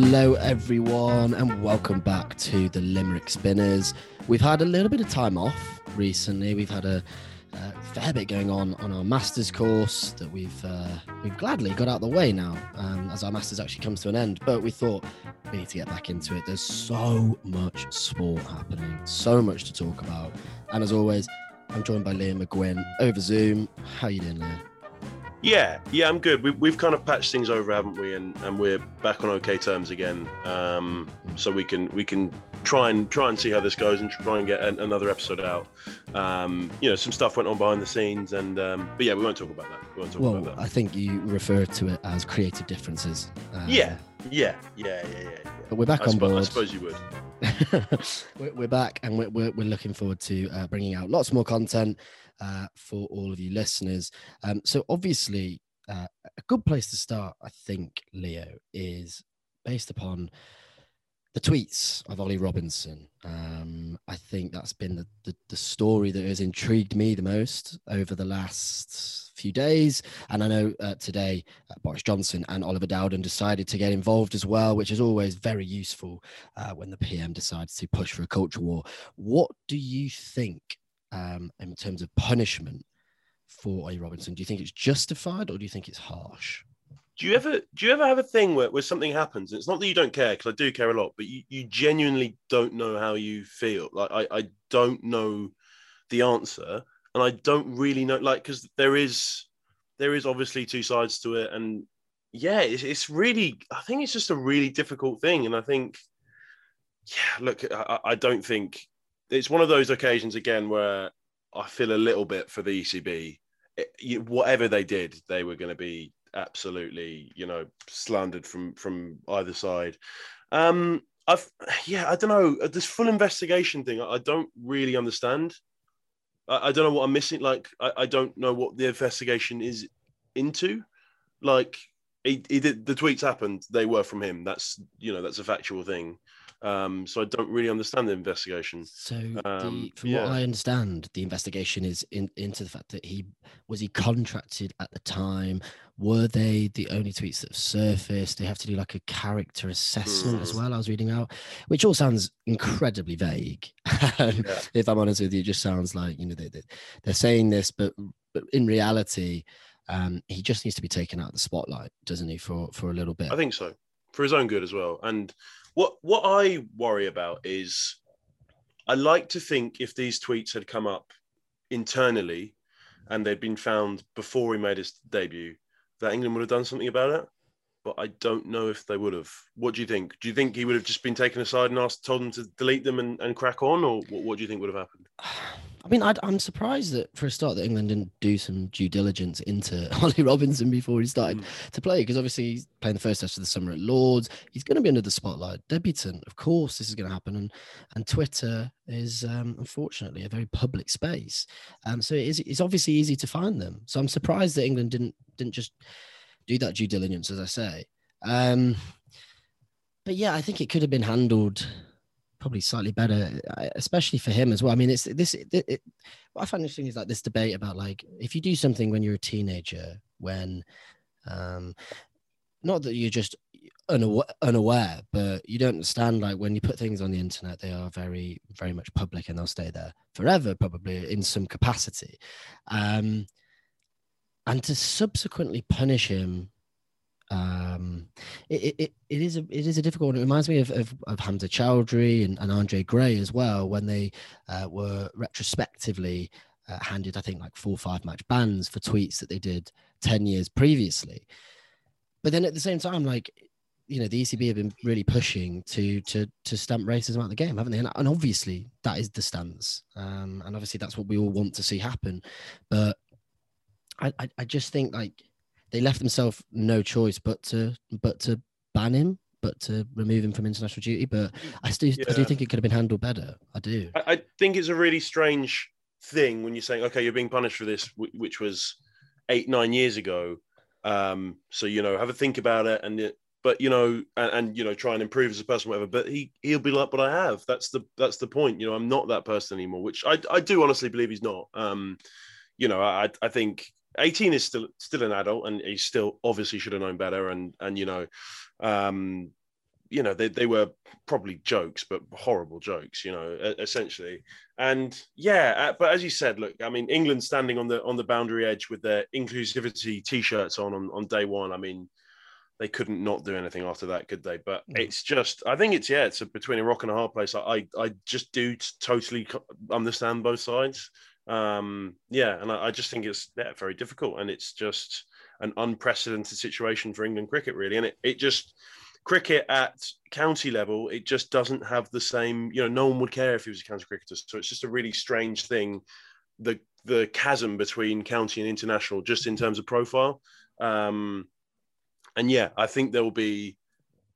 Hello, everyone, and welcome back to the Limerick Spinners. We've had a little bit of time off recently. We've had a, a fair bit going on on our masters course that we've uh, we've gladly got out of the way now, um, as our masters actually comes to an end. But we thought we need to get back into it. There's so much sport happening, so much to talk about, and as always, I'm joined by Liam McGuinn over Zoom. How you doing, Liam? Yeah, yeah, I'm good. We, we've kind of patched things over, haven't we? And and we're back on okay terms again. Um, so we can we can try and try and see how this goes and try and get an, another episode out. Um, you know, some stuff went on behind the scenes, and um, but yeah, we won't talk about that. We won't talk Well, about that. I think you refer to it as creative differences. Um, Yeah, yeah, yeah, yeah, yeah. yeah. But we're back I, on board. I suppose you would. we're, we're back and we're, we're, we're looking forward to uh, bringing out lots more content uh, for all of you listeners. Um, so, obviously, uh, a good place to start, I think, Leo, is based upon the tweets of Ollie Robinson. Um, I think that's been the, the, the story that has intrigued me the most over the last few days. And I know uh, today uh, Boris Johnson and Oliver Dowden decided to get involved as well, which is always very useful uh, when the PM decides to push for a culture war. What do you think um, in terms of punishment for Ollie Robinson? Do you think it's justified or do you think it's harsh? Do you ever do you ever have a thing where, where something happens? And it's not that you don't care, because I do care a lot, but you, you genuinely don't know how you feel. Like I, I don't know the answer, and I don't really know like because there is there is obviously two sides to it, and yeah, it's, it's really I think it's just a really difficult thing, and I think yeah, look, I, I don't think it's one of those occasions again where I feel a little bit for the ECB. It, whatever they did, they were going to be absolutely, you know, slandered from from either side. Um, I've yeah, I don't know this full investigation thing. I, I don't really understand. I, I, don't know what I'm missing. Like, I, I, don't know what the investigation is into. Like, he, he did the tweets happened. They were from him. That's you know that's a factual thing. Um, so I don't really understand the investigation. So, Um, the, from yeah. what I understand, the investigation is in, into the fact that he was he contracted at the time. Were they the only tweets that have surfaced? They have to do like a character assessment as Mm. well. I was reading out, which all sounds incredibly vague. Yeah. If I'm honest with you, it just sounds like you know they, they they're saying this, but but in reality, um, he just needs to be taken out of the spotlight, doesn't he, for for a little bit? I think so, for his own good as well. And what what I worry about is, I like to think if these tweets had come up internally, and they'd been found before he made his debut, that England would have done something about it. But I don't know if they would have. What do you think? Do you think he would have just been taken aside and asked, told them to delete them and, and crack on, or what, what do you think would have happened? I mean, I'd, I'm surprised that for a start that England didn't do some due diligence into Ollie Robinson before he started Mm. to play because obviously he's playing the first test of the summer at Lords. He's going to be under the spotlight, debutant. Of course, this is going to happen, and and Twitter is um, unfortunately a very public space. Um, so it is it's obviously easy to find them. So I'm surprised that England didn't didn't just do that due diligence, as I say. Um, but yeah, I think it could have been handled probably slightly better, uh, especially for him as well. I mean, it's this. It, it, what I find interesting is like this debate about like if you do something when you're a teenager, when, um, not that you're just unaware, unaware, but you don't understand like when you put things on the internet, they are very, very much public and they'll stay there forever, probably in some capacity. Um, and to subsequently punish him um it, it, it is a it is a difficult one. It reminds me of of, of Hamza Choudhury and, and Andre Gray as well when they uh, were retrospectively uh, handed I think like four or five match bans for tweets that they did ten years previously. But then at the same time, like you know, the ECB have been really pushing to to to stamp racism out of the game, haven't they? And, and obviously that is the stance, um, and obviously that's what we all want to see happen. But I I, I just think like they left themselves no choice but to but to ban him, but to remove him from international duty. But I still I do think it could have been handled better. I do. I, I think it's a really strange thing when you're saying, okay, you're being punished for this, which was eight, nine years ago. Um, so you know, have a think about it, and it, but you know, and, and you know, try and improve as a person, whatever. But he he'll be like, but I have. That's the that's the point. You know, I'm not that person anymore, which I I do honestly believe he's not. Um, you know, I I think 18 is still still an adult, and he still obviously should have known better, and and you know, um, you know, they, they were probably jokes, but horrible jokes, you know, essentially. And yeah, uh, but as you said, look, I mean, England standing on the on the boundary edge with their inclusivity t-shirts on on, on day one. I mean, they couldn't not do anything after that, could they? But mm. it's just, I think it's yeah, it's a, between a rock and a hard place. I I just do totally understand both sides. Um, yeah, and I, I just think it's yeah, very difficult, and it's just an unprecedented situation for England cricket, really. And it, it just cricket at county level, it just doesn't have the same, you know, no one would care if he was a county cricketer. So it's just a really strange thing, the the chasm between county and international, just in terms of profile. Um, and yeah, I think there will be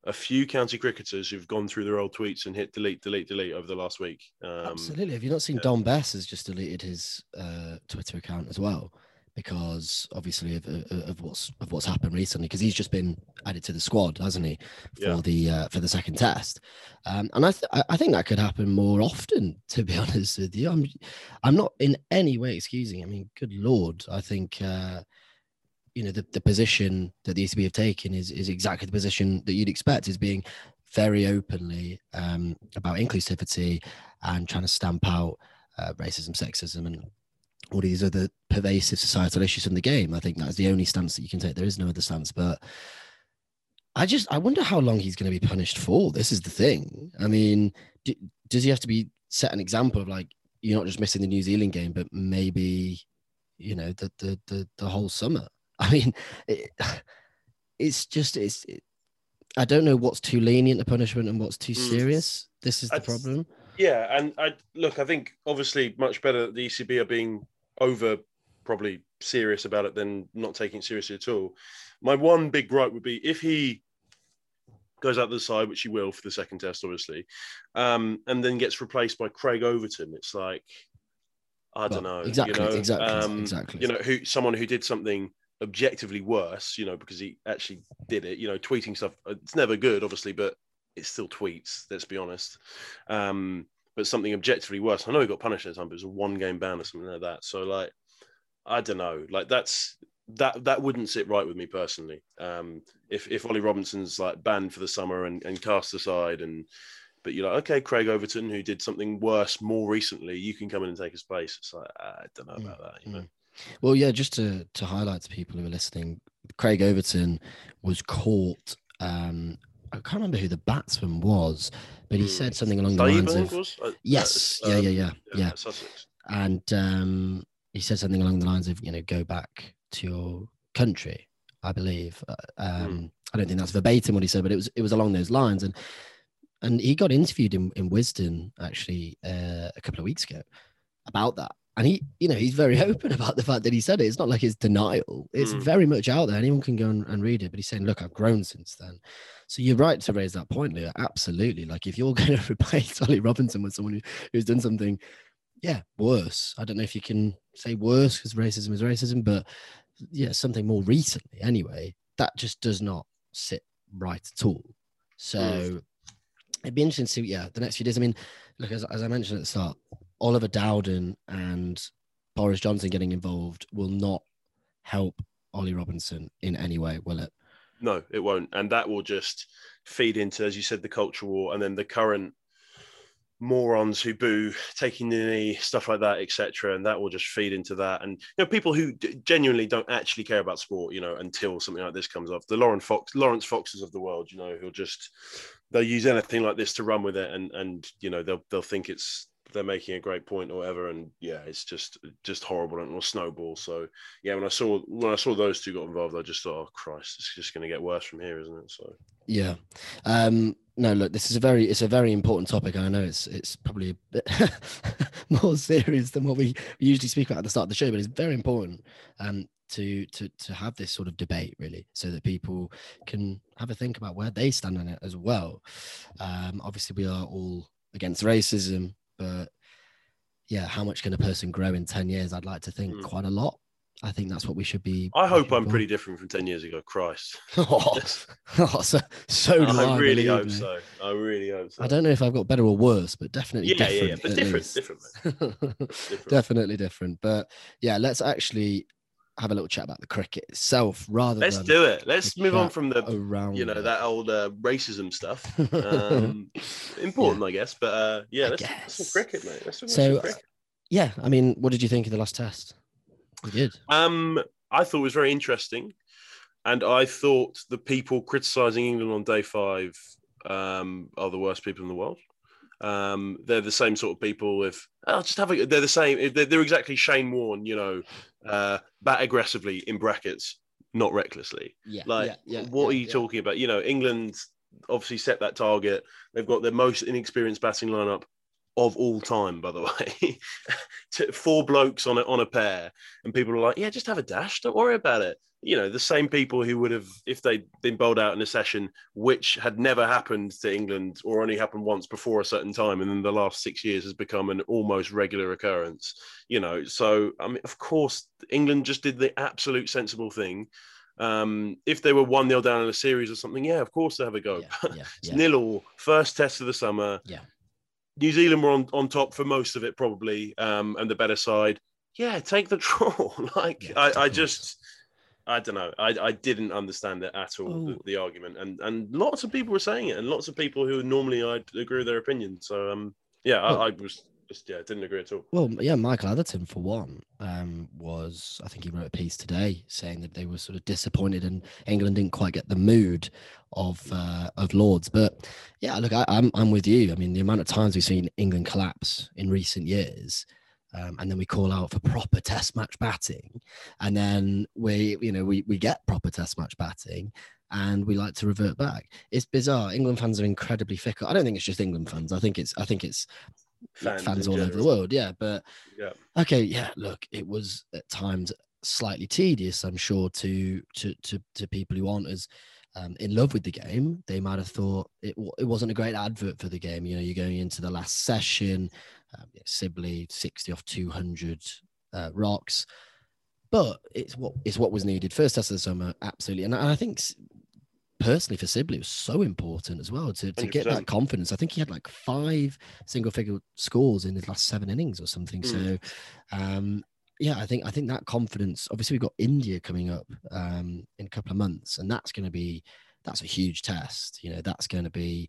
a few county cricketers who've gone through their old tweets and hit delete, delete, delete over the last week. Um, Absolutely. Have you not seen yeah. Dom Bess has just deleted his uh, Twitter account as well? because obviously of, of, of, what's of what's happened recently because he's just been added to the squad hasn't he for yeah. the uh, for the second test um, and I, th- I think that could happen more often to be honest with you I'm I'm not in any way excusing I mean good lord I think uh, you know the, the position that the ECB have taken is is exactly the position that you'd expect is being very openly um, about inclusivity and trying to stamp out uh, racism sexism and all these other pervasive societal issues in the game. I think that's the only stance that you can take. There is no other stance, but I just I wonder how long he's going to be punished for. This is the thing. I mean, do, does he have to be set an example of like you're not just missing the New Zealand game, but maybe you know the the the, the whole summer? I mean, it, it's just it's. It, I don't know what's too lenient a punishment and what's too hmm. serious. Mm. This is the problem. Yeah, and I look. I think obviously much better that the ECB are being over probably serious about it than not taking it seriously at all. My one big gripe would be if he goes out the side, which he will for the second test, obviously, um, and then gets replaced by Craig Overton. It's like I don't know, exactly, you know, exactly, um, exactly. You know, who someone who did something objectively worse, you know, because he actually did it. You know, tweeting stuff. It's never good, obviously, but it's still tweets. Let's be honest. Um, but something objectively worse. I know he got punished at the time, but it was a one game ban or something like that. So like, I don't know. Like that's that that wouldn't sit right with me personally. Um, if if Ollie Robinson's like banned for the summer and, and cast aside, and but you're like, okay, Craig Overton, who did something worse more recently, you can come in and take his place. It's like I don't know about that, you know. Well, yeah, just to to highlight to people who are listening, Craig Overton was caught um, I can't remember who the batsman was, but he said hmm. something along the lines of uh, yes, uh, yeah, yeah, yeah, yeah. And um, he said something along the lines of you know go back to your country, I believe. Uh, um, mm. I don't think that's verbatim what he said, but it was it was along those lines, and and he got interviewed in in Wisden actually uh, a couple of weeks ago about that and he you know he's very open about the fact that he said it. It's not like it's denial. It's mm. very much out there. Anyone can go and, and, read it but he's saying look i've grown since then. So you're right to raise that point Leo. absolutely. Like if you're going to replace ollie robinson with someone who, who's done something yeah worse. I don't know if you can say worse because racism is racism but yeah something more recently anyway that just does not sit right at all. So mm. it'd be interesting to see yeah the next few days. I mean look as, as i mentioned at the start Oliver Dowden and Boris Johnson getting involved will not help Ollie Robinson in any way, will it? No, it won't. And that will just feed into, as you said, the culture war and then the current morons who boo taking the knee stuff like that etc and that will just feed into that and you know people who d- genuinely don't actually care about sport you know until something like this comes off the Laurence Fox Laurence Foxes of the world you know who'll just they'll use anything like this to run with it and and you know they'll they'll think it's they're making a great point or whatever and yeah it's just just horrible and will snowball. So yeah when i saw when i saw those two got involved i just thought oh christ it's just going to get worse from here isn't it? So. Yeah. Um no look this is a very it's a very important topic i know it's it's probably a bit more serious than what we usually speak about at the start of the show but it's very important um to to to have this sort of debate really so that people can have a think about where they stand on it as well. Um obviously we are all against racism but yeah, how much can a person grow in 10 years? I'd like to think mm. quite a lot. I think that's what we should be. I hope I'm for. pretty different from 10 years ago. Christ. oh, so, so I, I really hope me. so. I really hope so. I don't know if I've got better or worse, but definitely yeah, different. Yeah, yeah, but different, different, different. definitely different. But yeah, let's actually have a little chat about the cricket itself rather Let's do it. Let's move on from the around you know it. that old uh, racism stuff. Um, important, I guess. But uh, yeah, I let's talk some cricket, mate. Let's talk So, some uh, yeah, I mean, what did you think of the last test? You did. Um, I thought it was very interesting, and I thought the people criticizing England on day five um, are the worst people in the world. Um, they're the same sort of people with. I'll just have a. They're the same. They're, they're exactly Shane Warne. You know, uh, bat aggressively in brackets, not recklessly. Yeah. Like, what are you talking about? You know, England obviously set that target. They've got their most inexperienced batting lineup of all time, by the way. Four blokes on a, on a pair, and people are like, "Yeah, just have a dash. Don't worry about it." You know, the same people who would have, if they'd been bowled out in a session, which had never happened to England or only happened once before a certain time, and then the last six years has become an almost regular occurrence. You know, so I mean, of course, England just did the absolute sensible thing. Um, if they were one nil down in a series or something, yeah, of course they have a go. Yeah, yeah, It's yeah. nil all, first test of the summer. Yeah. New Zealand were on, on top for most of it, probably, um, and the better side. Yeah, take the draw. like, Yeah, I, I just, I don't know. I, I didn't understand it at all, the, the argument. And and lots of people were saying it, and lots of people who normally I'd agree with their opinion. So, um, yeah, I, I was just, yeah, didn't agree at all. Well, yeah, Michael Atherton, for one, um, was I think he wrote a piece today saying that they were sort of disappointed and England didn't quite get the mood of uh, of Lords. But yeah, look, I, I'm I'm with you. I mean, the amount of times we've seen England collapse in recent years. Um, and then we call out for proper test match batting and then we you know we, we get proper test match batting and we like to revert back it's bizarre england fans are incredibly fickle i don't think it's just england fans i think it's i think it's Fans fans, all over the world. Yeah, but Yeah. okay, yeah. Look, it was at times slightly tedious. I'm sure to to to to people who aren't as um, in love with the game, they might have thought it it wasn't a great advert for the game. You know, you're going into the last session, um, Sibley 60 off 200 uh, rocks. But it's what it's what was needed. First test of the summer, absolutely, and I I think personally for Sibley it was so important as well to, to get 100%. that confidence. I think he had like five single figure scores in his last seven innings or something. So Mm. um yeah, I think I think that confidence. Obviously, we've got India coming up um, in a couple of months, and that's going to be that's a huge test. You know, that's going to be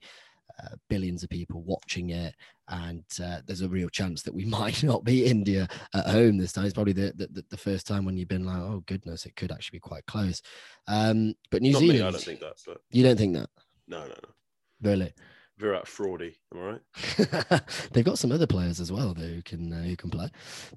uh, billions of people watching it, and uh, there's a real chance that we might not be India at home this time. It's probably the, the the first time when you've been like, oh goodness, it could actually be quite close. Um, but New Not Zealand, me, I don't think that, but you don't think that no, no, no. really? Virat fraudy, am I right? They've got some other players as well though who can uh, who can play,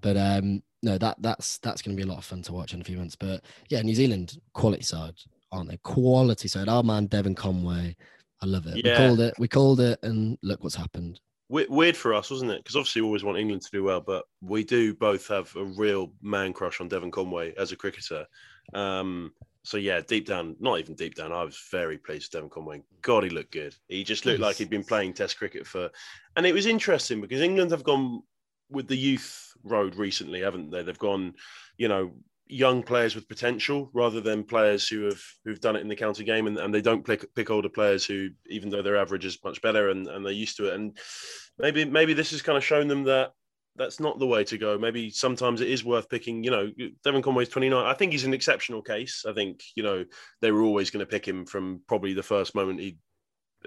but um, no, that that's that's going to be a lot of fun to watch in a few months. But yeah, New Zealand quality side, aren't they? Quality side. Our man Devon Conway, I love it. Yeah. We called it. We called it, and look what's happened. Weird for us, wasn't it? Because obviously we always want England to do well, but we do both have a real man crush on Devon Conway as a cricketer. Um, so yeah, deep down, not even deep down, I was very pleased with Devon Conway. God, he looked good. He just looked like he'd been playing Test cricket for, and it was interesting because England have gone with the youth road recently, haven't they? They've gone, you know, young players with potential rather than players who have who've done it in the county game and, and they don't pick pick older players who even though their average is much better and, and they're used to it. And maybe maybe this has kind of shown them that that's not the way to go. Maybe sometimes it is worth picking you know Devon Conway's 29 I think he's an exceptional case. I think you know they were always going to pick him from probably the first moment he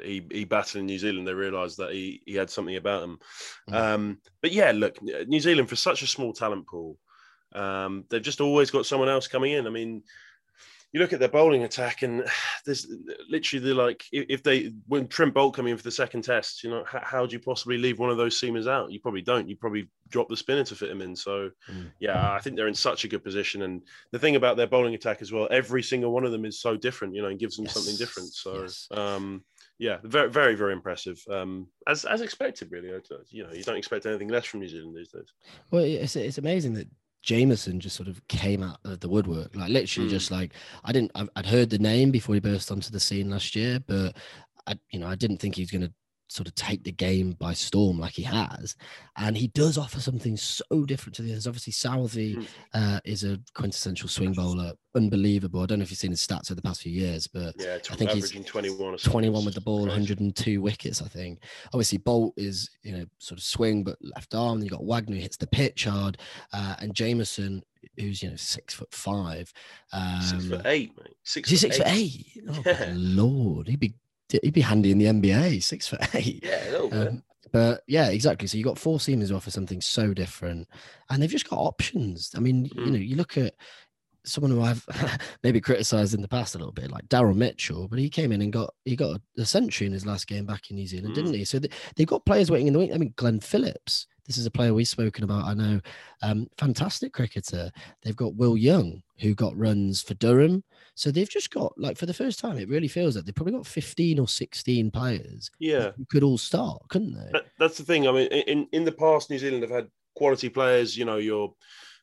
he, he batted in New Zealand. They realized that he, he had something about him. Mm. um, but yeah look New Zealand for such a small talent pool um, they've just always got someone else coming in. I mean, you look at their bowling attack, and there's literally the like if they when Trent Boult coming in for the second test, you know, how, how do you possibly leave one of those seamers out? You probably don't. You probably drop the spinner to fit him in. So Mm. yeah, I think they're in such a good position. And the thing about their bowling attack as well, every single one of them is so different, you know, and gives them something different. So yes. um, yeah, very very very impressive. Um, as as expected, really. You know, you don't expect anything less from New Zealand these days. Well, it's it's amazing that Jamieson just sort of came out of the woodwork, like literally Mm. just like I didn't. I'd I'd heard the name before he burst onto the scene last year, but I, you know, I didn't think he was going to sort of take the game by storm like he has, and he does offer something so different to the others. Obviously, Southee Mm. uh, is a quintessential swing bowler, unbelievable. I don't know if you've seen his stats over the past few years, but Yeah, I think he's 21 or 21 with the ball, 102 wickets, I think. Obviously, Boult is, you know, sort of swing, but left arm. Then you got Wagner who hits the pitch hard. Uh, and Jamieson who's you know six foot five. Um, six foot eight, mate. Six. Is he foot six eight. foot eight? Oh, Yeah. lord, he'd be he'd be handy in the NBA. Six foot eight. Yeah, a little bit. Um, but yeah, exactly. So you got four seamers offer something so different, and they've just got options. I mean, you Mm. know, you look at someone who I've maybe criticised in the past a little bit, like Daryl Mitchell, but he came in and got he got a century in his last game back in New Zealand, Mm. didn't he? So th- they've got players waiting in the wing. I mean, Glenn Phillips. This is a player we've spoken about. I know, um, fantastic cricketer. They've got Will Young, who got runs for Durham. So they've just got like for the first time, it really feels like they've probably got fifteen or sixteen players yeah. who could all start, couldn't they? That, that's the thing. I mean, in in the past, New Zealand have had quality players. You know, your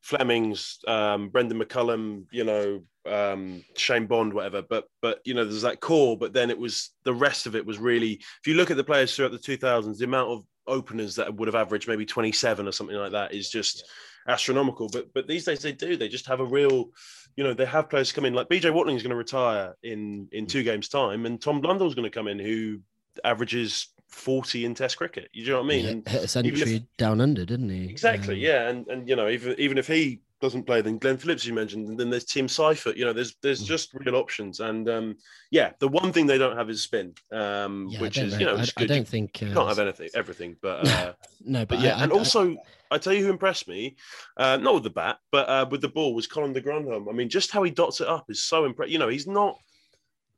Flemings, um, Brendon McCullum, you know, um, Shane Bond, whatever. But but you know, there's that core. But then it was the rest of it was really. If you look at the players throughout the 2000s, the amount of openers that would have averaged maybe 27 or something like that is just astronomical. But but these days they do. They just have a real. You know, they have players come in like BJ Watling is going to retire in in mm. two games time, and Tom Blundell's going to come in who averages 40 in Test cricket. You know what I mean? And hit a century down under, didn't he? exactly, Um, yeah. And and you know, even even if he doesn't play, then Glenn Phillips you mentioned, and then there's Tim Seifert. You know, there's there's Mm. just real options. And um, yeah, the one thing they don't have is spin, um, yeah, which is you know, I, I don't You think uh, can't have anything, everything, but. Uh, no, but, but yeah, I- and also I tell you who impressed me, uh, not with the bat, but uh, with the ball was Colin de Grandhomme. I mean, just how he dots it up is so impressive. You know, he's not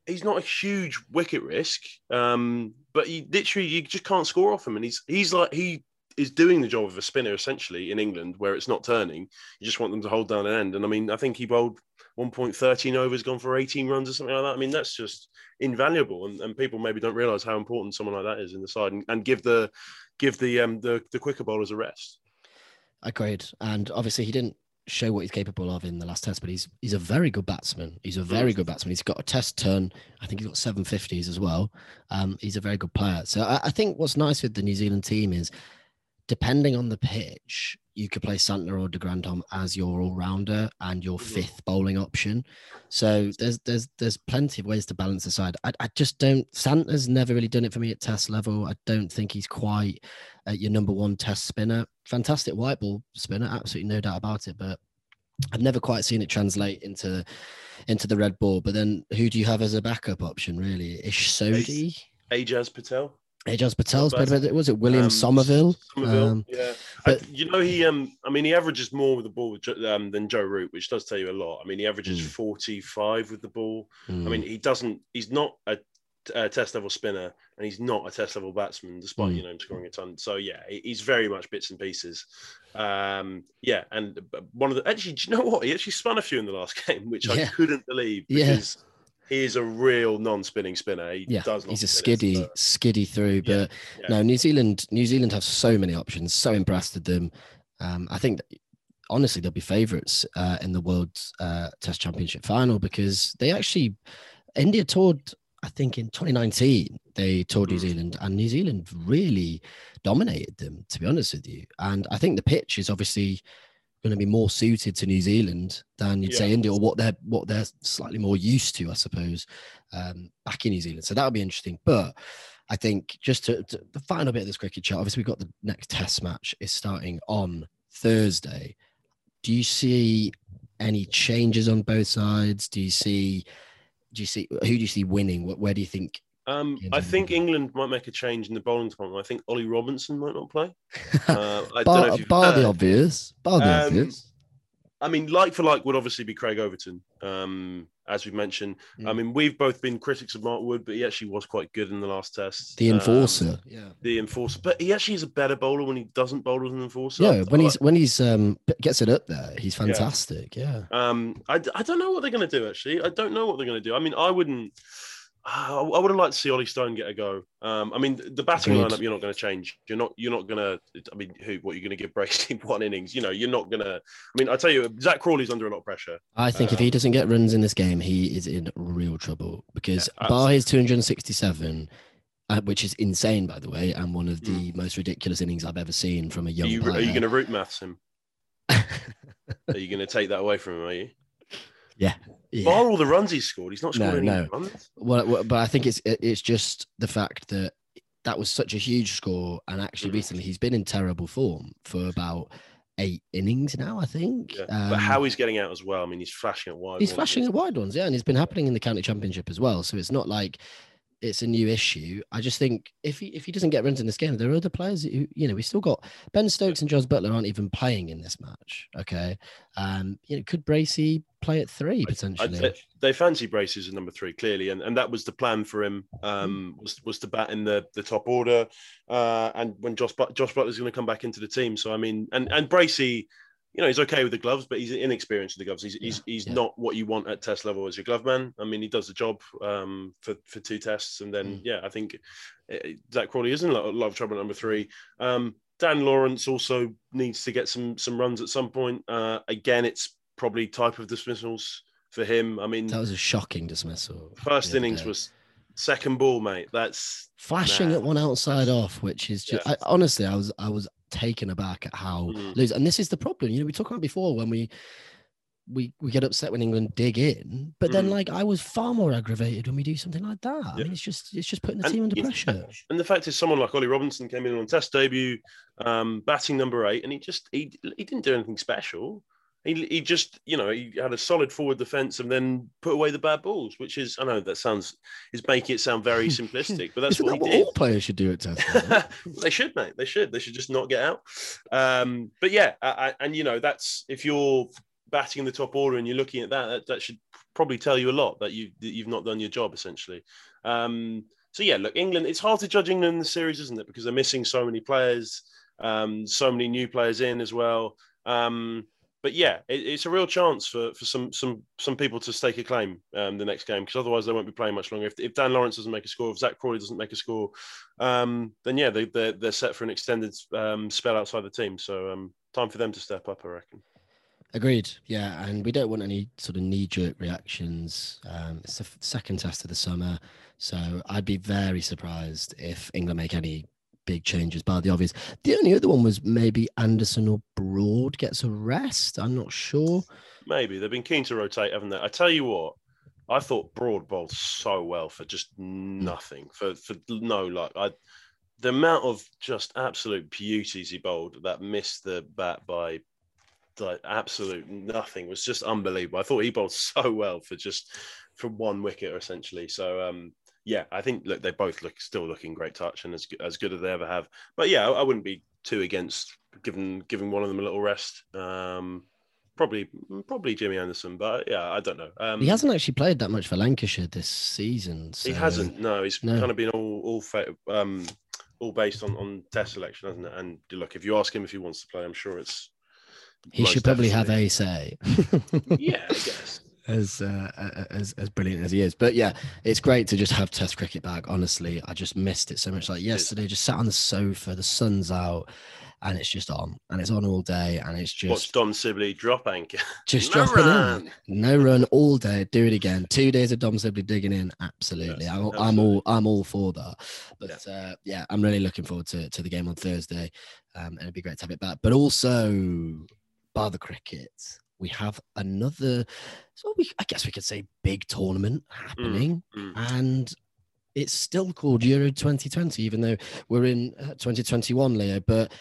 he's not a huge wicket risk, um, but he literally you just can't score off him, and he's he's like he is doing the job of a spinner essentially in England where it's not turning. You just want them to hold down an end, and I mean, I think he bowled 1.13 overs, gone for 18 runs or something like that. I mean, that's just invaluable, and, and people maybe don't realise how important someone like that is in the side, and, and give the give the um the, the quicker bowlers a rest. Agreed. And obviously, he didn't show what he's capable of in the last test, but he's he's a very good batsman. He's a very Mm. good batsman. He's got a test turn. I think he's got seven fifties as well. Um, he's a very good player. So I, I think what's nice with the New Zealand team is, depending on the pitch, you could play Santner or De Grandhomme as your all rounder and your Mhm. fifth bowling option. So there's there's there's plenty of ways to balance the side. I, I just don't. Santner's never really done it for me at test level. I don't think he's quite at your number one test spinner. Fantastic white ball spinner, absolutely no doubt about it. But I've never quite seen it translate into into the red ball. But then who do you have as a backup option? Really, Ish Sodhi, Ajaz Patel. Ajaz Patel's played with it. Was it William Um, Somerville? Somerville, Um, yeah. but- I, you know, he um, I mean, he averages more with the ball um, than Joe Root, which does tell you a lot. I mean, he averages Mm. 45 with the ball. I mm, mean, he doesn't. He's not a, a test level spinner, and he's not a test level batsman, despite Mm. you know him scoring a ton. So yeah, he's very much bits and pieces. Um, yeah, and one of the actually, do you know what? He actually spun a few in the last game, which I couldn't believe Yeah. He is a real non-spinning spinner. He yeah, does. he's a it, skiddy, skiddy through. But yeah. no, New Zealand, New Zealand have so many options. So impressed with them. Um, I think that, honestly they'll be favourites uh, in the World uh, Test Championship final because they actually India toured. I think in 2019 they toured New Mm. Zealand, and New Zealand really dominated them. To be honest with you, and I think the pitch is obviously going to be more suited to New Zealand than you'd say India, or what they're what they're slightly more used to, I suppose, um, back in New Zealand. So that'll be interesting. But I think just to, to the final bit of this cricket chat, obviously we've got the next Test match is starting on Thursday. Do you see any changes on both sides? Do you see? Do you see who do you see winning? Wh- Where do you think? Um, I think England might make a change in the bowling department. I think Ollie Robinson might not play. Uh, I don't know bar if bar the obvious. Bar the Um, obvious. I mean, like for like would obviously be Craig Overton, um, as we've mentioned. I Mm. mean, we've both been critics of Mark Wood, but he actually was quite good in the last test. The Um, enforcer. yeah. the enforcer, but he actually is a better bowler when he doesn't bowl as an enforcer. Yeah, when I- he's when he's um gets it up there, he's fantastic. Yeah. Um, I, I don't know what they're going to do. Actually, I don't know what they're going to do. I mean, I wouldn't. I I would have liked to see Ollie Stone get a go. Um, I mean, the batting lineup you're not going to change. You're not. You're not going to. I mean, who? What you're going to give Bracey one innings? You know, you're not going to. I mean, I tell you, Zak Crawley's under a lot of pressure. I think if he Um, doesn't get runs in this game, he is in real trouble because Yeah, bar his 267, uh, which is insane, by the way, and one of the most ridiculous innings I've ever seen from a Hmm. Are young you, are you going to root maths him? Are you going to take that away from him? Are you? Yeah. yeah. Bar all the runs he's scored. He's not No, scored any no. runs. Well, well, but I think it's it- it's just the fact that that was such a huge score, and actually Mhm. recently he's been in terrible form for about eight innings now, I think. Yeah. Um, but how he's getting out as well. I mean, he's flashing at wide. he's ones, flashing at wide ones, yeah, and it's been happening in the county championship as well. So it's not like it's a new issue. I just think if he if he doesn't get runs in this game, there are other players who you know we still got Ben Stokes and Jos Buttler aren't even playing in this match. Okay, um, you know, could Bracey play at three potentially? I'd say they fancy braces at number three clearly, and, and that was the plan for him. Um, was was to bat in the the top order, uh, and when Josh Josh Buttler's going to come back into the team. So I mean, and and Bracey, you know, he's okay with the gloves, but he's inexperienced with the gloves. He's he's, he's yeah. not what you want at test level as your glove man. I mean, he does the job um, for for two tests, and then Mm. yeah, I think uh, Zak Crawley is in a lot, a lot of trouble at number three. Um, Dan Lawrence also needs to get some some runs at some point. Uh, again, it's probably type of dismissals for him. I mean, that was a shocking dismissal. first innings day. was second ball, mate. That's flashing Nah. at one outside off, which is just Yeah. I, honestly, I was I was taken aback at how Mm. loose. And this is the problem. You know, we talked about before when we we we get upset when England dig in, but then Mm. like I was far more aggravated when we do something like that. I mean, it's just it's just putting the And team under pressure. and the fact is, someone like Ollie Robinson came in on test debut, um, batting number eight, and he just he he didn't do anything special. He, he just you know he had a solid forward defense and then put away the bad balls, which is I know that sounds is making it sound very simplistic, but that's what that he what did. all players should do at Test? they should, mate. They should. They should just not get out. Um, but yeah, I, I, and you know that's if you're batting in the top order and you're looking at that, that, that should probably tell you a lot that you that you've not done your job essentially. Um, so yeah, look, England. It's hard to judge England in the series, isn't it? Because they're missing so many players, um, so many new players in as well. Um, but yeah, it, it's a real chance for, for some some some people to stake a claim um, the next game because otherwise they won't be playing much longer. If, if Dan Lawrence doesn't make a score, if Zak Crawley doesn't make a score, um, then yeah, they, they're, they're set for an extended um, spell outside the team. So um, time for them to step up, I reckon. Agreed. Yeah, and we don't want any sort of knee-jerk reactions. Um, it's the second test of the summer, so I'd be very surprised if England make any big changes. by the obvious. The only other one was maybe Anderson or Broad gets a rest. I'm not sure. Maybe they've been keen to rotate, haven't they? I tell you what, I thought Broad bowled so well for just nothing, for for no luck. I the amount of just absolute beauties he bowled that missed the bat by like absolute nothing was just unbelievable. I thought he bowled so well for just for one wicket essentially. So um yeah, I think look they both look still looking great touch and as good, as good as they ever have. But yeah, I, I wouldn't be too against giving giving one of them a little rest. Um probably probably Jimmy Anderson, but yeah, I don't know. Um, He hasn't actually played that much for Lancashire this season. He hasn't. No, he's No. kind of been all all fa- um all based on on test selection, hasn't it? And look, if you ask him if he wants to play, I'm sure it's. He should probably have a say. Yeah, I guess. As uh, as as brilliant as he is. But yeah, it's great to just have Test cricket back. Honestly, I just missed it so much. Like yesterday, just sat on the sofa, the sun's out, and it's just on, and it's on all day, and it's Watch just Dom Sibley drop anchor. just No dropping run. in. No run all day. Do it again. Two days of Dom Sibley digging in. Absolutely, Yes, I'm, I'm all I'm all for that. But uh, yeah, I'm really looking forward to to the game on Thursday, um, and it'd be great to have it back. But also, bar the cricket, we have another. So we, I guess we could say big tournament happening, mm. and it's still called Euro 2020, even though we're in uh, 2021, Leo. But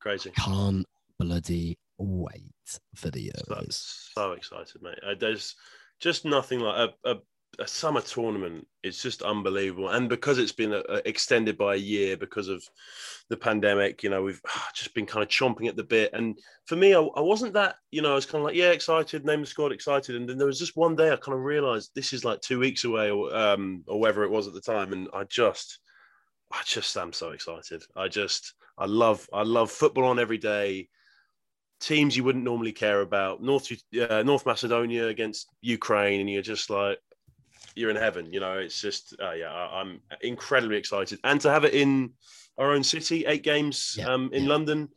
Crazy. can't bloody wait for the So, Euros. so excited, mate. Uh, there's just nothing like a, a, a summer tournament. It's just unbelievable. And because it's been uh, extended by a year because of the pandemic, you know, we've just been kind of chomping at the bit. And for me, I, I wasn't that, you know, I was kind of like, yeah, excited, name the squad, excited. And then there was just one day I kind of realized this is like two weeks away or, um, or whatever it was at the time. And I just, I just am so excited. I just, I love, I love football on every day teams you wouldn't normally care about. North uh, North Macedonia against Ukraine, and you're just like you're in heaven. You know, it's just uh, yeah, I, I'm incredibly excited, and to have it in our own city, eight games Yeah, um, in yeah. London,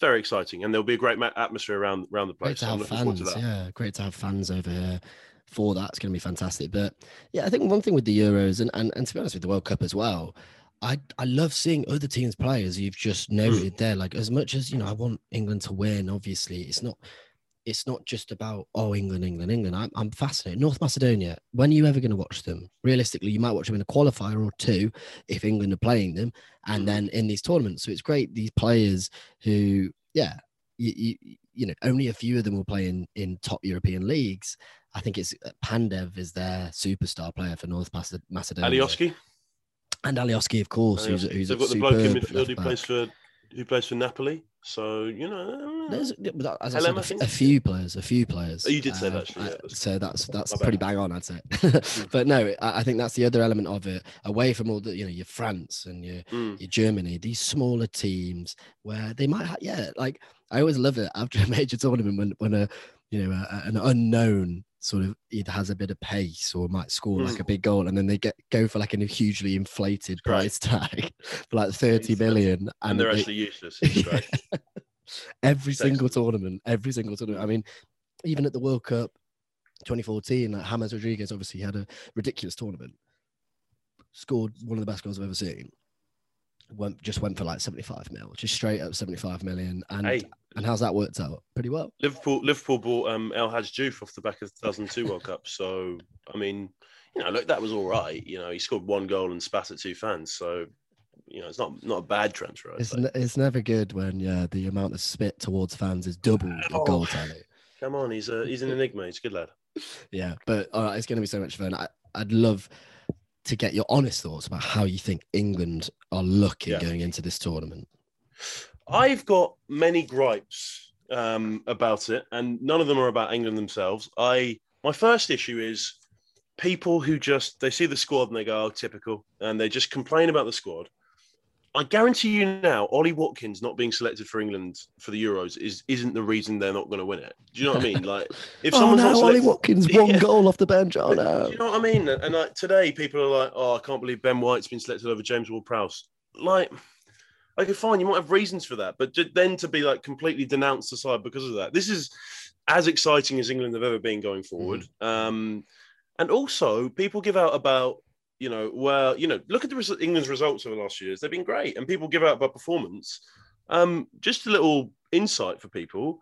very exciting, and there'll be a great ma- atmosphere around around the place. Great to have to fans. that. Yeah, great to have fans over here for that. It's going to be fantastic. But yeah, I think one thing with the Euros and, and, and to be honest with the World Cup as well, I, I love seeing other teams' play as you've just Hmm. noted there. Like as much as you know, I want England to win. Obviously, it's not it's not just about oh England, England, England. I'm, I'm fascinated. North Macedonia. When are you ever going to watch them? Realistically, you might watch them in a qualifier or two if England are playing them, and Mhm. then in these tournaments. So it's great these players who, yeah, you, you, you know, only a few of them will play in, in top European leagues. I think it's uh, Pandev is their superstar player for North Macedonia. Alioski? And Alioski, of course, who's, who's They've got the bloke in midfield who plays for who plays for Napoli. So you know, there's as I said, a, a, few players, a few players. Oh, you did say that. Actually, yeah, so that's that's pretty bang on, I'd say. Hmm. but no, I, I, think that's the other element of it. Away from all the, you know, your France and your mm. your Germany, these smaller teams where they might, have, yeah, like I always love it after a major tournament when when a you know a, an unknown sort of either has a bit of pace or might score mm. like a big goal and then they get go for like a hugely inflated price tag for like 30 million and, and they're actually useless every single tournament every single tournament. I mean even at the world cup 2014 like james rodriguez obviously had a ridiculous tournament. Scored one of the best goals i've ever seen went just went for like 75 mil, just straight up 75 million. And hey, and how's that worked out? Pretty well. Liverpool Liverpool bought um, El Hadji Diouf off the back of the 2002 World Cup. So I mean, you know, look, that was all right. You know, he scored one goal and spat at two fans. So you know, it's not not a bad transfer. It's, n- it's never good when yeah the amount of spit towards fans is double the oh, goal tally. Come on, he's a he's an enigma. He's a good lad. Yeah, but all right, it's going to be so much fun. I, I'd love to get your honest thoughts about how you think England are looking yeah. going into this tournament. I've got many gripes um, about it, and none of them are about England themselves. I my first issue is people who just they see the squad and they go, "Oh, typical," and they just complain about the squad. I guarantee you now, Ollie Watkins not being selected for England for the Euros is isn't the reason they're not going to win it. Do you know what I mean? Like if oh, someone's no, Ollie Watkins one yeah. goal off the bench. Oh no! Do you know what I mean? And like today, people are like, "Oh, I can't believe Ben White's been selected over James Ward-Prowse." Like, okay, fine, you might have reasons for that, but then to be like completely denounced the side because of that, this is as exciting as England have ever been going forward. Mm-hmm. Um, and also, people give out about you know, well, you know, look at the res- England's results over the last years. They've been great, and people give out about performance. Um, just a little insight for people: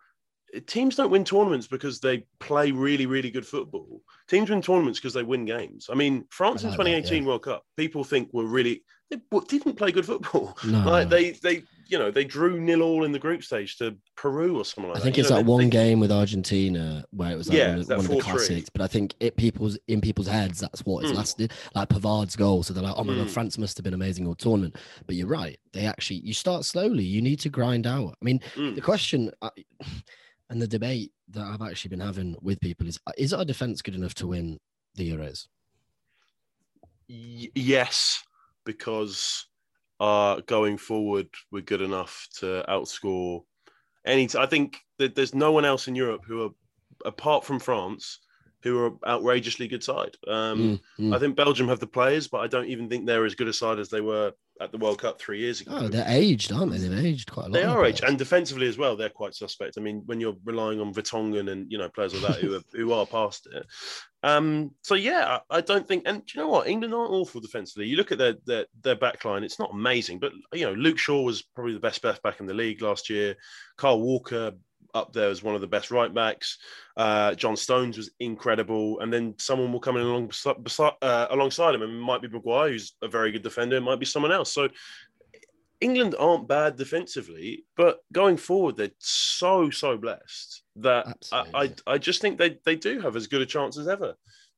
teams don't win tournaments because they play really, really good football. Teams win tournaments because they win games. I mean, France in 2018 that, yeah. World Cup, people think were really they didn't play good football. No. Like they, they, you know, they drew nil all in the group stage to Peru or something like that. I think it's you know, that one they, game with Argentina where it was like yeah, one, of, one of the classics. But I think it people's in people's heads that's what it's mm. lasted. Like Pavard's goal, so they're like, oh my mm. god, hmm. France must have been amazing all tournament. But you're right, they actually you start slowly. You need to grind out. I mean, mm. the question. I, and the debate that I've actually been having with people is: Is our defense good enough to win the Euros? Y- yes, because uh, going forward, we're good enough to outscore any. T- I think that there's no one else in Europe who are, apart from France, who are outrageously good side. Um, mm, mm. I think Belgium have the players, but I don't even think they're as good a side as they were at the World Cup three years ago. Oh, they're aged, aren't they? They've aged quite a lot. They are aged, and defensively as well, they're quite suspect. I mean, when you're relying on Vertonghen and you know players like that who are who are past it. Um, so yeah, I, I don't think. And you know what? England aren't awful defensively. You look at their their their back line; it's not amazing, but you know, Luke Shaw was probably the best left back in the league last year. Kyle Walker up there as one of the best right backs. Uh, John Stones was incredible, and then someone will come in along beside, uh, alongside him, and it might be Maguire, who's a very good defender. It might be someone else. So England aren't bad defensively, but going forward, they're so so blessed that I, I, I just think they they do have as good a chance as ever.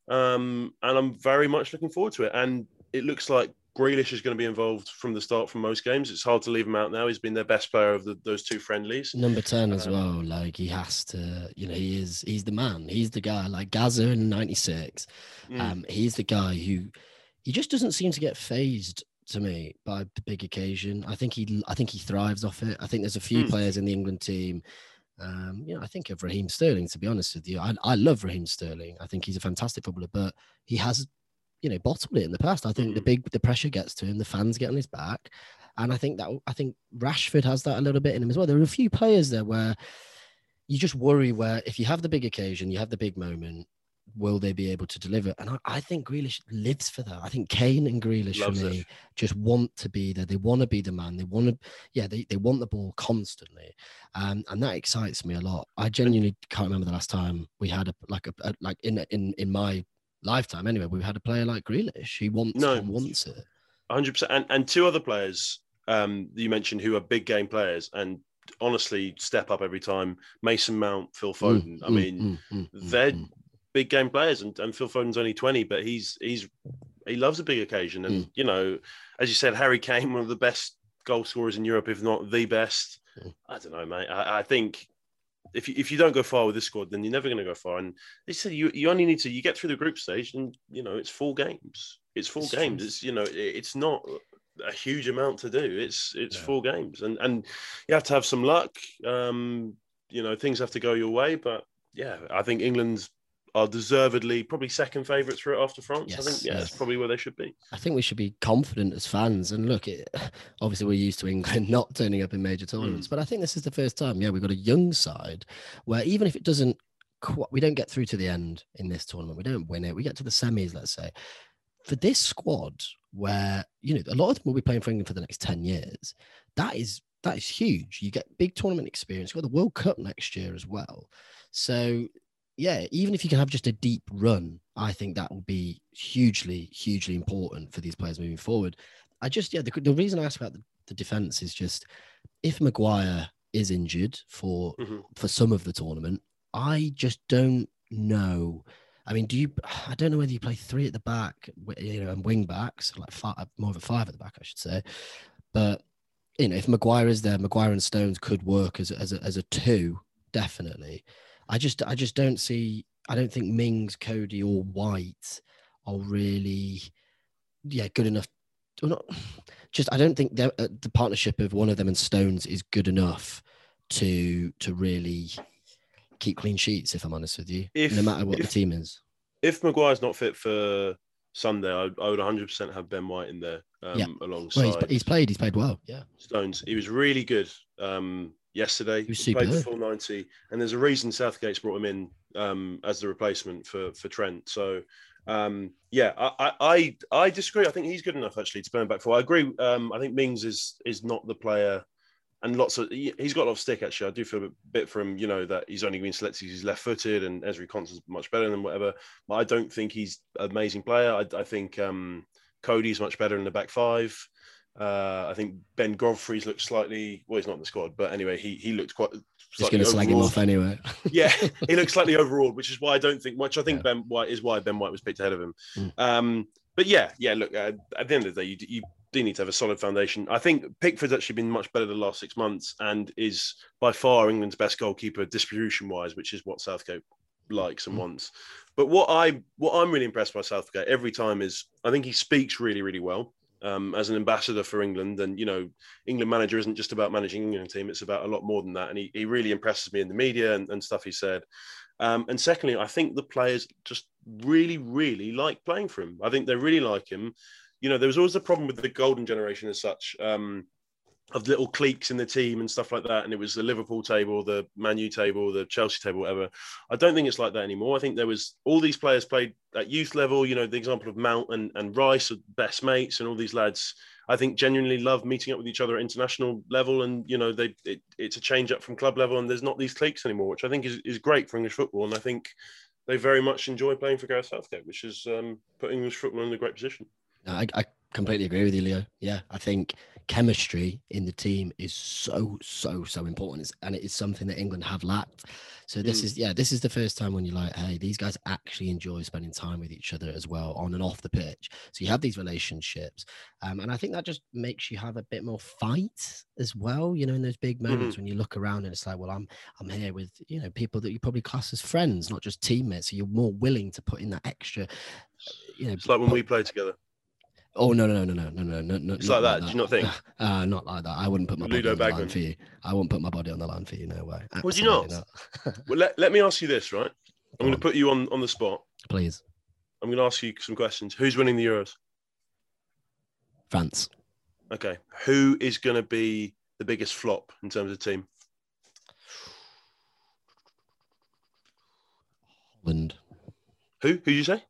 Um, and I'm very much looking forward to it. And it looks like Grealish is going to be involved from the start from most games. It's hard to leave him out now. He's been their best player of the, those two friendlies. Number 10 as um, well. Like he has to, you know, he is, he's the man. He's the guy like Gazza in 96. Mm. Um, he's the guy who he just doesn't seem to get phased to me by the big occasion. I think he, I think he thrives off it. I think there's a few mm. players in the England team. Um, you know, I think of Raheem Sterling, to be honest with you. I, I love Raheem Sterling. I think he's a fantastic footballer, but he has you know bottled it in the past. I think mm. the big the pressure gets to him, the fans get on his back, and I think that I think Rashford has that a little bit in him as well. There are a few players there where you just worry where if you have the big occasion, you have the big moment, will they be able to deliver? And I, I think Grealish lives for that. I think Kane and Grealish Loves for me it. just want to be there. They want to be the man. They want to, yeah, they, they want the ball constantly. Um, and that excites me a lot. I genuinely can't remember the last time we had a like a, a like in in in my lifetime anyway, we've had a player like Grealish. He wants no, wants it. 100%. And, and two other players um, you mentioned who are big game players, and honestly step up every time. Mason Mount, Phil Foden. Mm, I mm, mean, mm, mm, mm, they're mm. big game players, and, and Phil Foden's only twenty, but he's he's he loves a big occasion, and Mm. you know, as you said, Harry Kane, one of the best goal scorers in Europe, if not the best. Mm. I don't know, mate. I, I think. If you, if you don't go far with this squad, then you're never going to go far. And they said you, you only need to you get through the group stage, and you know it's four games. It's four It's games. true. It's you know it, it's not a huge amount to do. It's it's Yeah. four games, and and you have to have some luck. Um, you know things have to go your way, but yeah, I think England are deservedly probably second favourites for it after France. I think yeah, yes. it's probably where they should be. I think we should be confident as fans. And look, it, obviously we're used to England not turning up in major tournaments, mm. but I think this is the first time. Yeah, we've got a young side where even if it doesn't, qu- we don't get through to the end in this tournament. We don't win it. We get to the semis, let's say. For this squad, where you know a lot of them will be playing for England for the next ten years, that is that is huge. You get big tournament experience. You've got the World Cup next year as well. So yeah, even if you can have just a deep run, I think that will be hugely, hugely important for these players moving forward. I just, yeah, the, the reason I asked about the, the defense is just if Maguire is injured for Mhm. for some of the tournament, I just don't know. I mean, do you? I don't know whether you play three at the back, you know, and wing backs, like five, more of a five at the back, I should say. But you know, if Maguire is there, Maguire and Stones could work as as a, as a two, definitely. I just I just don't see. I don't think Mings, Coady, or White are really, yeah, good enough. Well, not just. I don't think uh, the partnership of one of them and Stones is good enough to to really keep clean sheets. If I'm honest with you, If- no matter what the team is. If Maguire's not fit for Sunday, I, I would 100% have Ben White in there um, Yeah. alongside Well, he's, he's played. He's played well. Yeah. Stones. He was really good um, yesterday. He played the full 90, and there's a reason Southgate's brought him in um, as the replacement for for Trent. So. Um, yeah, I, I I I disagree. I think he's good enough actually to him back for. I agree. Um, I think Mings is is not the player, and lots of he- he's got a lot of stick actually. I do feel a bit for him, you know, that he's only been selected. because He's left-footed, and Ezri Konsa's much better than whatever. But I don't think he's an amazing player. I, I think um, Coady's much better in the back five. Uh, I think Ben Godfrey's looked slightly well. He's not in the squad, but anyway, he he looked quite. Just going to slag him off anyway. yeah, he looks slightly overawed, which is why I don't think much. I think Yeah. Ben White is why Ben White was picked ahead of him. Mm. Um, but yeah, yeah. Look, uh, at the end of the day, you, you do need to have a solid foundation. I think Pickford's actually been much better the last six months and is by far England's best goalkeeper distribution wise, which is what Southgate likes and Mm. wants. But what I what I'm really impressed by Southgate every time is I think he speaks really really well. Um, as an ambassador for England, and you know, England manager isn't just about managing England team; it's about a lot more than that. And he, he really impresses me in the media and, and stuff he said. Um, and secondly, I think the players just really, really like playing for him. I think they really like him. You know, there was always the problem with the golden generation as such, um, of little cliques in the team and stuff like that. And it was the Liverpool table, the Man U table, the Chelsea table, whatever. I don't think it's like that anymore. I think there was all these players played at youth level. You know, the example of Mount and, and Rice are best mates, and all these lads. I think genuinely love meeting up with each other at international level, and you know, they it, it's a change up from club level, and there's not these cliques anymore, which I think is, is great for English football. And I think they very much enjoy playing for Gareth Southgate, which is um, put English football in a great position. I, I completely agree with you, Leo. Yeah, I think chemistry in the team is so so so important, It's- and it is something that England have lacked. So this Mm. is yeah, this is the first time when you're like, hey, these guys actually enjoy spending time with each other as well on and off the pitch. So you have these relationships, um, and I think that just makes you have a bit more fight as well. You know, in those big Mm-hmm. moments when you look around and it's like, well, I'm I'm here with you know people that you probably class as friends, not just teammates. So you're more willing to put in that extra. You know, It's like when we play together. Oh no no no no no no no no! It's not like that, do you not think? Uh, not like that. I wouldn't put my body Ludo on the line for you. I wouldn't put my body on the line for you. No way. Would you not? Absolutely Well, let, let me ask you this, right? I'm going to put you on, on the spot. Please, I'm going to ask you some questions. Who's winning the Euros? France, Okay. Who is going to be the biggest flop in terms of team? Holland, Who? Who did you say?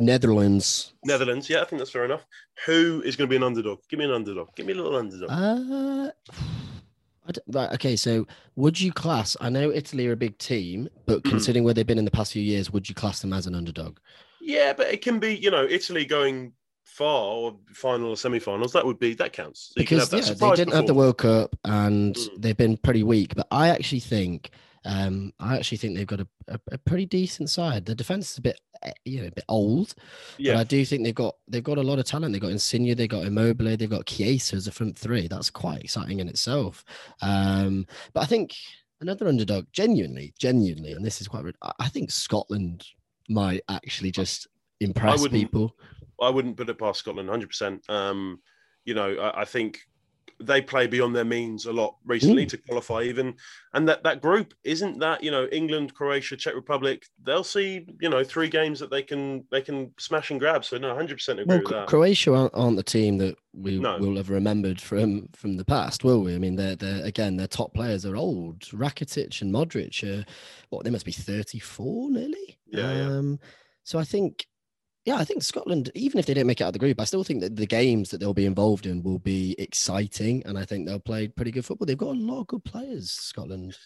The Netherlands. Netherlands. Yeah, I think that's fair enough. Who is going to be an underdog? Give me an underdog. Give me a little underdog. Uh, right. Okay. So, would you class? I know Italy are a big team, but Mm. considering where they've been in the past few years, would you class them as an underdog? yeah, but it can be, you know, Italy going far or final or semi-finals, that would be that counts. So because that yeah, they didn't have the. World Cup and Mm. they've been pretty weak. But I actually think, um, I actually think they've got a, a, a pretty decent side. The defense is a bit, eh, you know, a bit old, but Yeah, I do think they've got they've got a lot of talent. They've got Insigne, they've got Immobile, they've got Chiesa as a front three. That's quite exciting in itself. Um, but I think another underdog, genuinely, genuinely, and this is quite. I- I think Scotland might actually just impress wouldn't- people. I wouldn't put it past Scotland 100%. Um, you know, I, I think they play beyond their means a lot recently Mm. to qualify even and that that group isn't that you know england croatia czech republic they'll see you know three games that they can they can smash and grab so no 100% agree Well, with that Croatia aren't, aren't the team that we No. will have remembered from from the past, will we? I mean, they're, they're again, their top players are old. Rakitic and Modric are what they must be thirty four nearly. Yeah, yeah. Um, so I think, yeah, I think Scotland, even if they don't make it out of the group, I still think that the games that they'll be involved in will be exciting, and I think they'll play pretty good football. They've got a lot of good players, Scotland.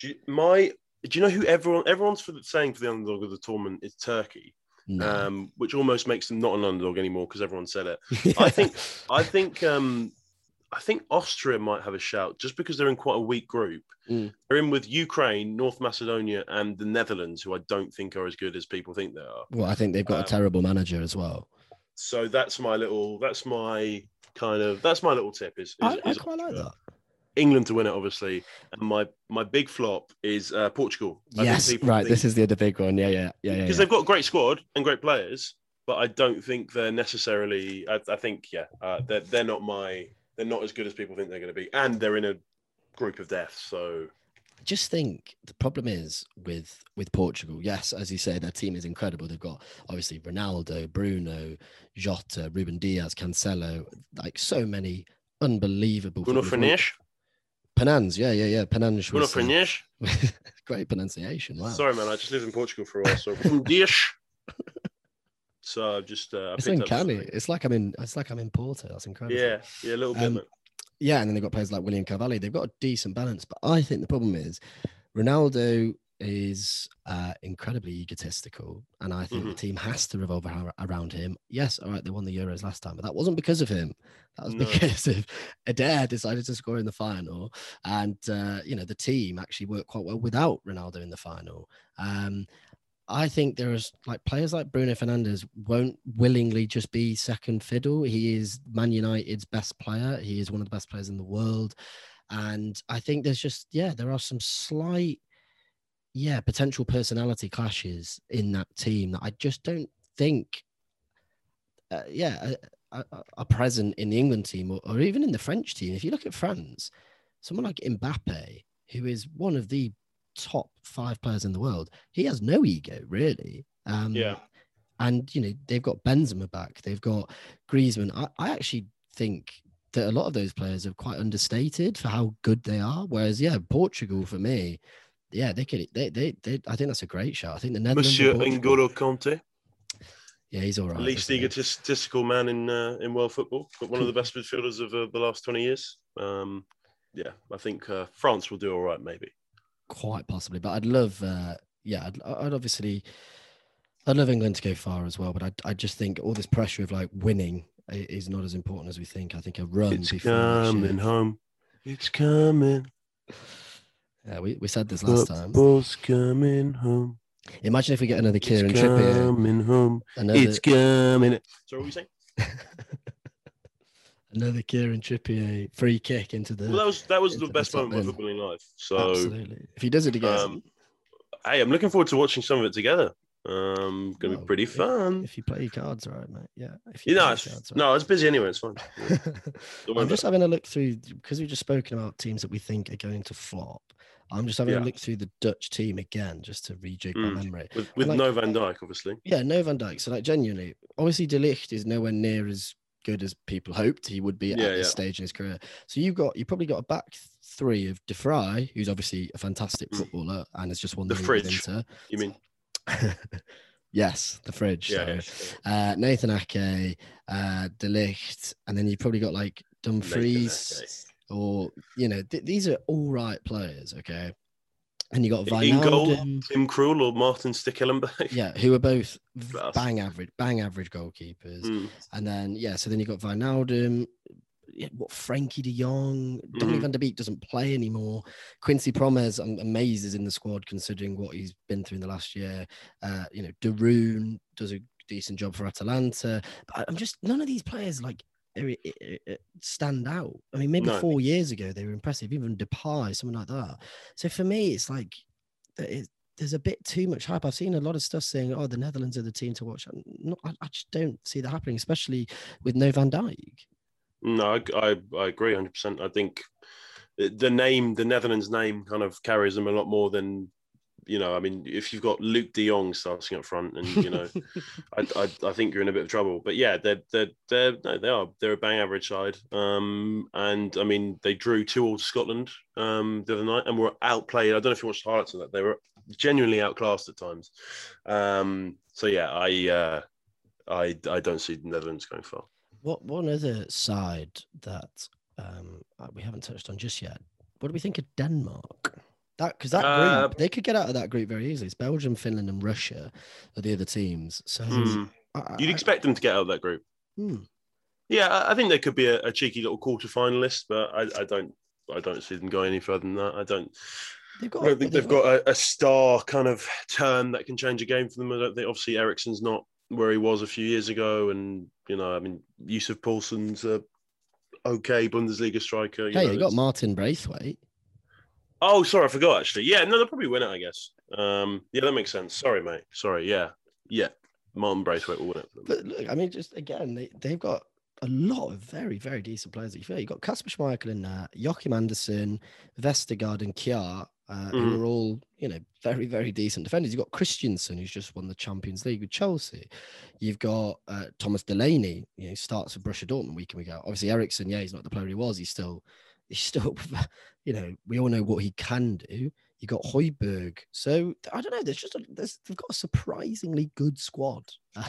do you, my do you know who everyone everyone's for the, saying for the underdog of the tournament is turkey No. um, which almost makes them not an underdog anymore because everyone said it I think- I think um, I think Austria might have a shout just because they're in quite a weak group. Mm. They're in with Ukraine, North Macedonia, and the Netherlands, who I don't think are as good as people think they are. well, I think they've got Um, a terrible manager as well. So that's my little. That's my kind of. That's my little tip. Is, is, I, I is quite like that. England to win it, obviously, and my my big flop is uh, Portugal. I Yes, right. think- This is the other big one. Yeah, yeah, yeah, yeah. because yeah. they've got a great squad and great players, but I don't think they're necessarily. I, I think yeah, uh, they're they're not my. They're not as good as people think they're going to be, and they're in a group of death. So just think the problem is with with Portugal. Yes, as you say, their team is incredible. They've got obviously Ronaldo, Bruno, Jota, Ruben Dias, Cancelo, like so many unbelievable. Bruno footballers. Fernandes, Penans, yeah, yeah, yeah. Penans Bruno uh, Fernandes. great pronunciation. Wow. Sorry, man, I just lived in Portugal for a while, so Fernandes. So I've just uh, It's uncanny. It's like I'm in. It's like I'm in Porto. That's incredible. Yeah, yeah, a little bit. Um, yeah, and then they've got players like William Carvalho. They've got a decent balance, but I think the problem is Ronaldo is uh, incredibly egotistical, and I think the Mhm. team has to revolve around him. Yes, all right, they won the Euros last time, but that wasn't because of him. That was No. because of Eder decided to score in the final, and uh, you know the team actually worked quite well without Ronaldo in the final. Um, I think there is like players like Bruno Fernandes won't willingly just be second fiddle. He is Man United's best player. He is one of the best players in the world. And I think there's just, yeah, there are some slight, yeah, potential personality clashes in that team that I just don't think, uh, yeah, are- are present in the England team or, or even in the French team. If you look at France, someone like Mbappe, who is one of the top five players in the world, he has no ego really. Um, Yeah. And you know they've got Benzema back, they've got Griezmann. I, I actually think that a lot of those players are quite understated for how good they are. Whereas, yeah, Portugal for me, yeah, they could. They, they, they I think that's a great shot. I think the Netherlands. Monsieur N'Golo Kanté, Yeah, he's all right. least egotistical man in uh, in world football, but one of the best midfielders of uh, the last twenty years. Um, yeah, I think uh, France will do all right, maybe. Quite possibly. But I'd love, uh, yeah, I'd, I'd obviously, I'd love England to go far as well. But I, I just think all this pressure of like winning is not as important as we think. I think a run It's before coming home. It's coming. Yeah, we, we said this last time. Football's coming home. Imagine if we get another It's Kieran Trippier, coming home. another It's coming. So what were you saying? another Kieran Trippier free kick into the. Well, that was that was the the best top moment of footballing life. So, Absolutely. If he does it again, um, hey, I'm looking forward to watching some of it together. Um, gonna Well, be pretty if- fun. if you play your cards right, mate. Yeah. If You play know, it's, cards right. no, it's busy anyway. It's fine. Yeah. I'm just having a look through because we've just spoken about teams that we think are going to flop. I'm just having Yeah. a look through the Dutch team again just to rejig Mm. my memory. with, with like- no Van Dijk, obviously. Yeah, no Van Dijk. So like genuinely, obviously De Ligt is nowhere near as good as people hoped he would be at Yeah, this yeah. stage in his career. So you've got you probably got a back three of De Vrij, who's obviously a fantastic Mm. footballer and has just won The the, fridge. Inter. You mean? yes, the fridge. Yeah. sorry. yeah. Uh, Nathan Ake, uh, De Ligt, and then you've probably got like Dumfries or you know th- these are all right players. Okay, And you got In goal. Tim Krul or Martin Stekelenburg. Yeah, who are both bang average, bang average goalkeepers. Mm. And then yeah, so then you got Wijnaldum, yeah, what Frenkie De Jong, Donny Mhm. van der Beek doesn't play anymore. Quincy Promes, I'm amazed is in the squad considering what he's been through in the last year. Uh, you know, de Roon does a decent job for Atalanta. But I'm just none of these players like stand out. I mean, maybe No. four years ago they were impressive, even Depay, something like that. So for me, it's like it, there's a bit too much hype. I've seen a lot of stuff saying, "Oh, the Netherlands are the team to watch." Not, I, I just don't see that happening, especially with no Van Dijk. No, I, I, I agree 100%. I think the name, the Netherlands name, kind of carries them a lot more than, you know, I mean, if you've got Luuk de Jong starting up front and, you know, I, I, I think you're in a bit of trouble. But yeah, they're, they're, they're, no, they are. They're a bang average side. Um, and I mean, they drew two all to Scotland um, the other night and were outplayed. I don't know if you watched highlights of that. They were genuinely outclassed at times. Um, so yeah, I, uh, I, I don't see the Netherlands going far. What one other side that um, we haven't touched on just yet? What do we think of Denmark? That because that Uh, group they could get out of that group very easily. It's Belgium, Finland, and Russia are the other teams. So Hmm. I- You'd I- expect them to get out of that group. hmm. Yeah, I- think they could be a, a cheeky little quarter finalist, but I, I don't I don't see them going any further than that. I don't They've got. I don't think they've got a, a star kind of turn that can change a game for them. I don't think obviously Eriksen's not where he was a few years ago, and you know, I mean, Yussuf Poulsen's a okay Bundesliga striker. You Hey, know, they got Martin Braithwaite. Oh, sorry, I forgot actually. Yeah, no, they'll probably win it, I guess. Um, yeah, that makes sense. Sorry, mate. Sorry. Yeah, yeah. Martin Braithwaite will win it. But look, I mean, just again, they, they've got a lot of very, very decent players that you feel. You've got Kasper Schmeichel in there, Joachim Andersen, Vestergaard, and Kjaer, uh, who Mhm. are all, you know, very, very decent defenders. You've got Christensen, who's just won the Champions League with Chelsea. You've got uh, Thomas Delaney, you know, starts for Borussia Dortmund week in, week out. Obviously, Eriksen, yeah, he's not the player he was. He's still, he's still, you know, we all know what he can do. You got Højbjerg. So I don't know. There's just a, there's, they've got a surprisingly good squad.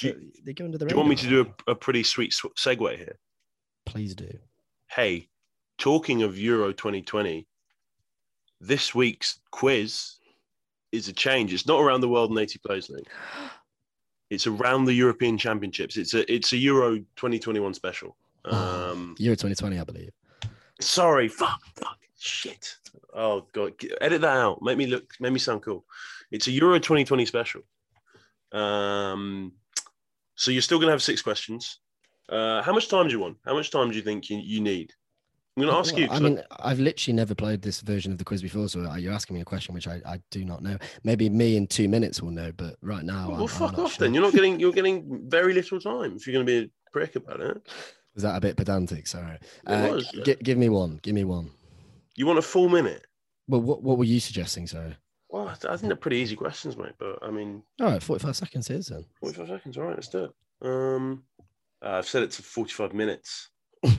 You- they go under the. Do you want me to do a, a pretty sweet sw- segue here? Please do. hey, talking of Euro 2020, this week's quiz is a change. It's not around the World and 80 Players League. It's around the European Championships. It's a it's a Euro 2021 special. Um, Euro 2020, I believe. Sorry, fuck, fuck, shit. Oh god, edit that out. Make me look, make me sound cool. It's a Euro 2020 special. Um, so you're still gonna have six questions. Uh, how much time do you want? How much time do you think you, you need? I'm gonna ask you. I mean, I've literally never played this version of the quiz before, so uh, you're asking me a question which I, I do not know. Maybe me in two minutes will know, but right now, Well, I'm, I'm fuck not off sure. then. You're not getting you're getting very little time if you're going to be a prick about it. Was that a bit pedantic? Sorry. Uh, was, yeah. gi- give me one. Give me one. You want a full minute? Well, what, what were you suggesting? Sorry. Well, I think they're pretty easy questions, mate. But I mean, All right, 45 seconds is then. 45 seconds. All right, let's do it. Um, uh, I've set it to 45 minutes.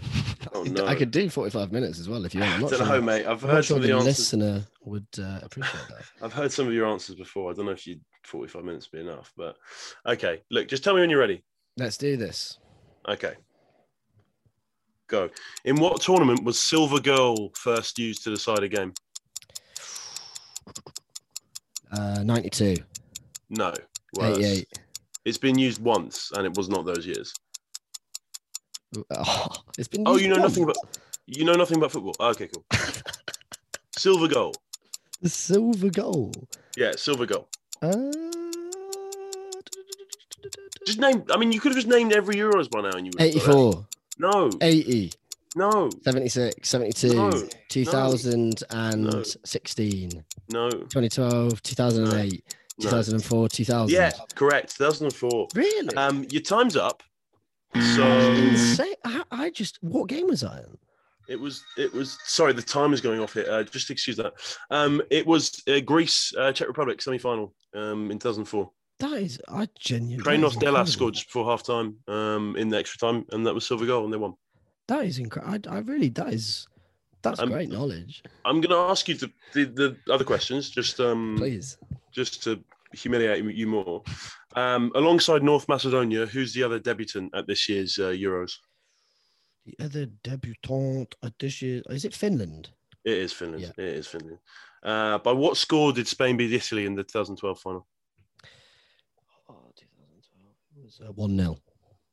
Oh, no. I could do 45 minutes as well if you want. I I'm not don't sure, know, mate. I've I'm heard not some of the the answers. listener would uh, appreciate that. I've heard some of your answers before. I don't know if you 45 minutes would be enough, but okay. Look, just tell me when you're ready. Let's do this. Okay. Go. In what tournament was Silver Goal first used to decide a game? Uh, 92, No. Worse. 88. It's been used once, and it was not those years. Oh, it's been. Oh, you know nothing once. about you know nothing about football. Oh, okay, cool. silver goal. the silver goal. Yeah, silver goal. Uh, Just name. I mean, you could have just named every Euros by now, and you would. Have got it. 84, No, 80, no, 76, 72, No, 2016, no, 2012, 2008, no. 2004, 2000. Yeah, correct. 2004. Really? Um, your time's up. So Insane. I, I just, what game was I in? it was. It was. Sorry, the time is going off here. Uh, just excuse that. Um, it was uh, Greece, uh, Czech Republic semi-final. Um, in 2004. That is, I genuinely. Traianos Dellas scored just before half time. Um, in the extra time, and that was silver goal, and they won. That is incredible. I, I really, that is, that's Um, great knowledge. I'm going to ask you the, the, the other questions, just um, Please. just to humiliate you more. Um, alongside North Macedonia, who's the other debutant at this year's uh, Euros? The other debutant at this year, is it Finland? It is Finland. Yeah. It is Finland. Uh, by what score did Spain beat Italy in the 2012 final? 2012. It was uh, 1 0.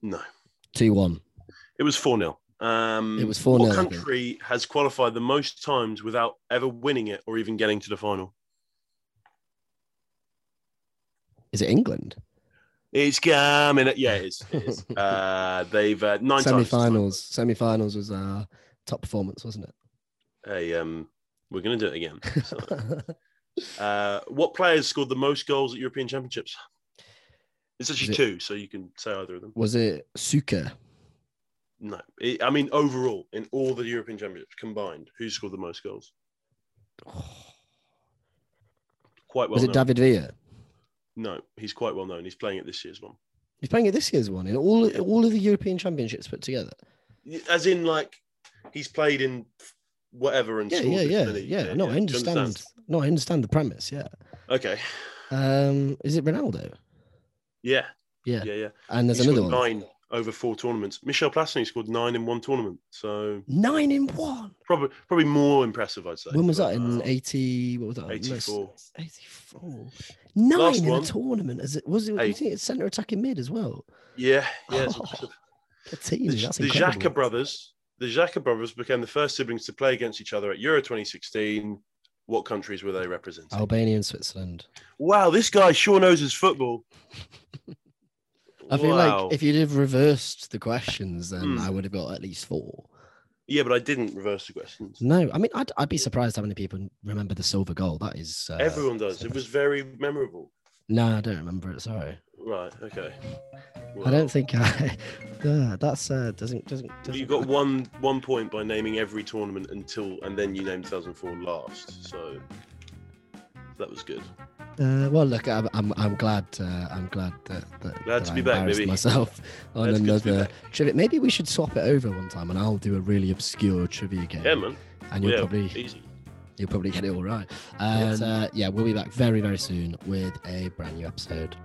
No, 2 1. it was 4 0. Um, It was 4-0, What country has qualified the most times without ever winning it or even getting to the final? Is it England? It's coming. Yeah, it is. It is. uh, they've uh, nine Semi times. finals. Semi finals was our top performance, wasn't it? Hey, um, we're going to do it again. So, uh, what players scored the most goals at European Championships? It's actually Is two, so you can say either of them. was it Suka? No, It- I mean overall in all the European Championships combined, who scored the most goals? Quite well. was it known. David Villa? No, he's quite well known. He's playing at this year's one. He's playing at this year's one in all all of the European Championships put together. As in, like he's played in whatever and Yeah, yeah, yeah, many. yeah. No, I Do you understand. No, I understand the premise. Yeah. Okay. Um, is it Ronaldo? Yeah, Yeah. yeah, yeah. And there's He another one. nine over four tournaments. Michel Platini scored nine in one tournament, so Nine in one. probably probably more impressive, I'd say. When was But, that? In uh, eighty? What was that? 84. Eighty-four. Nine Last in one. a tournament. As it was. It, Hey. you think it's centre attacking mid as well? Yeah, yeah. Oh. Platini, the, that's the. Xhaka brothers, the Xhaka brothers became the first siblings to play against each other at Euro 2016. What countries were they representing? Albania and Switzerland. Wow, this guy sure knows his football. I feel Wow. like if you'd have reversed the questions, then Hmm. I would have got at least four. yeah, but I didn't reverse the questions. No, I mean, I'd, I'd be surprised how many people remember the silver goal. That is. Uh, Everyone does. It was very memorable. No, I don't remember it. Sorry, Right. Okay. I don't think I. Yeah, that's uh, doesn't doesn't. doesn't You got one one point by naming every tournament until, and then you named 2004 last. So that was good. Uh, well, look, I'm I'm, I'm glad. Uh, I'm glad that, that Glad that to I be back, embarrassed myself on That's good to be another trivia. Maybe we should swap it over one time, and I'll do a really obscure trivia game. Yeah, man. and you'll yeah, probably easy. You'll probably get it all right. And uh, yeah, we'll be back very very soon with a brand new episode.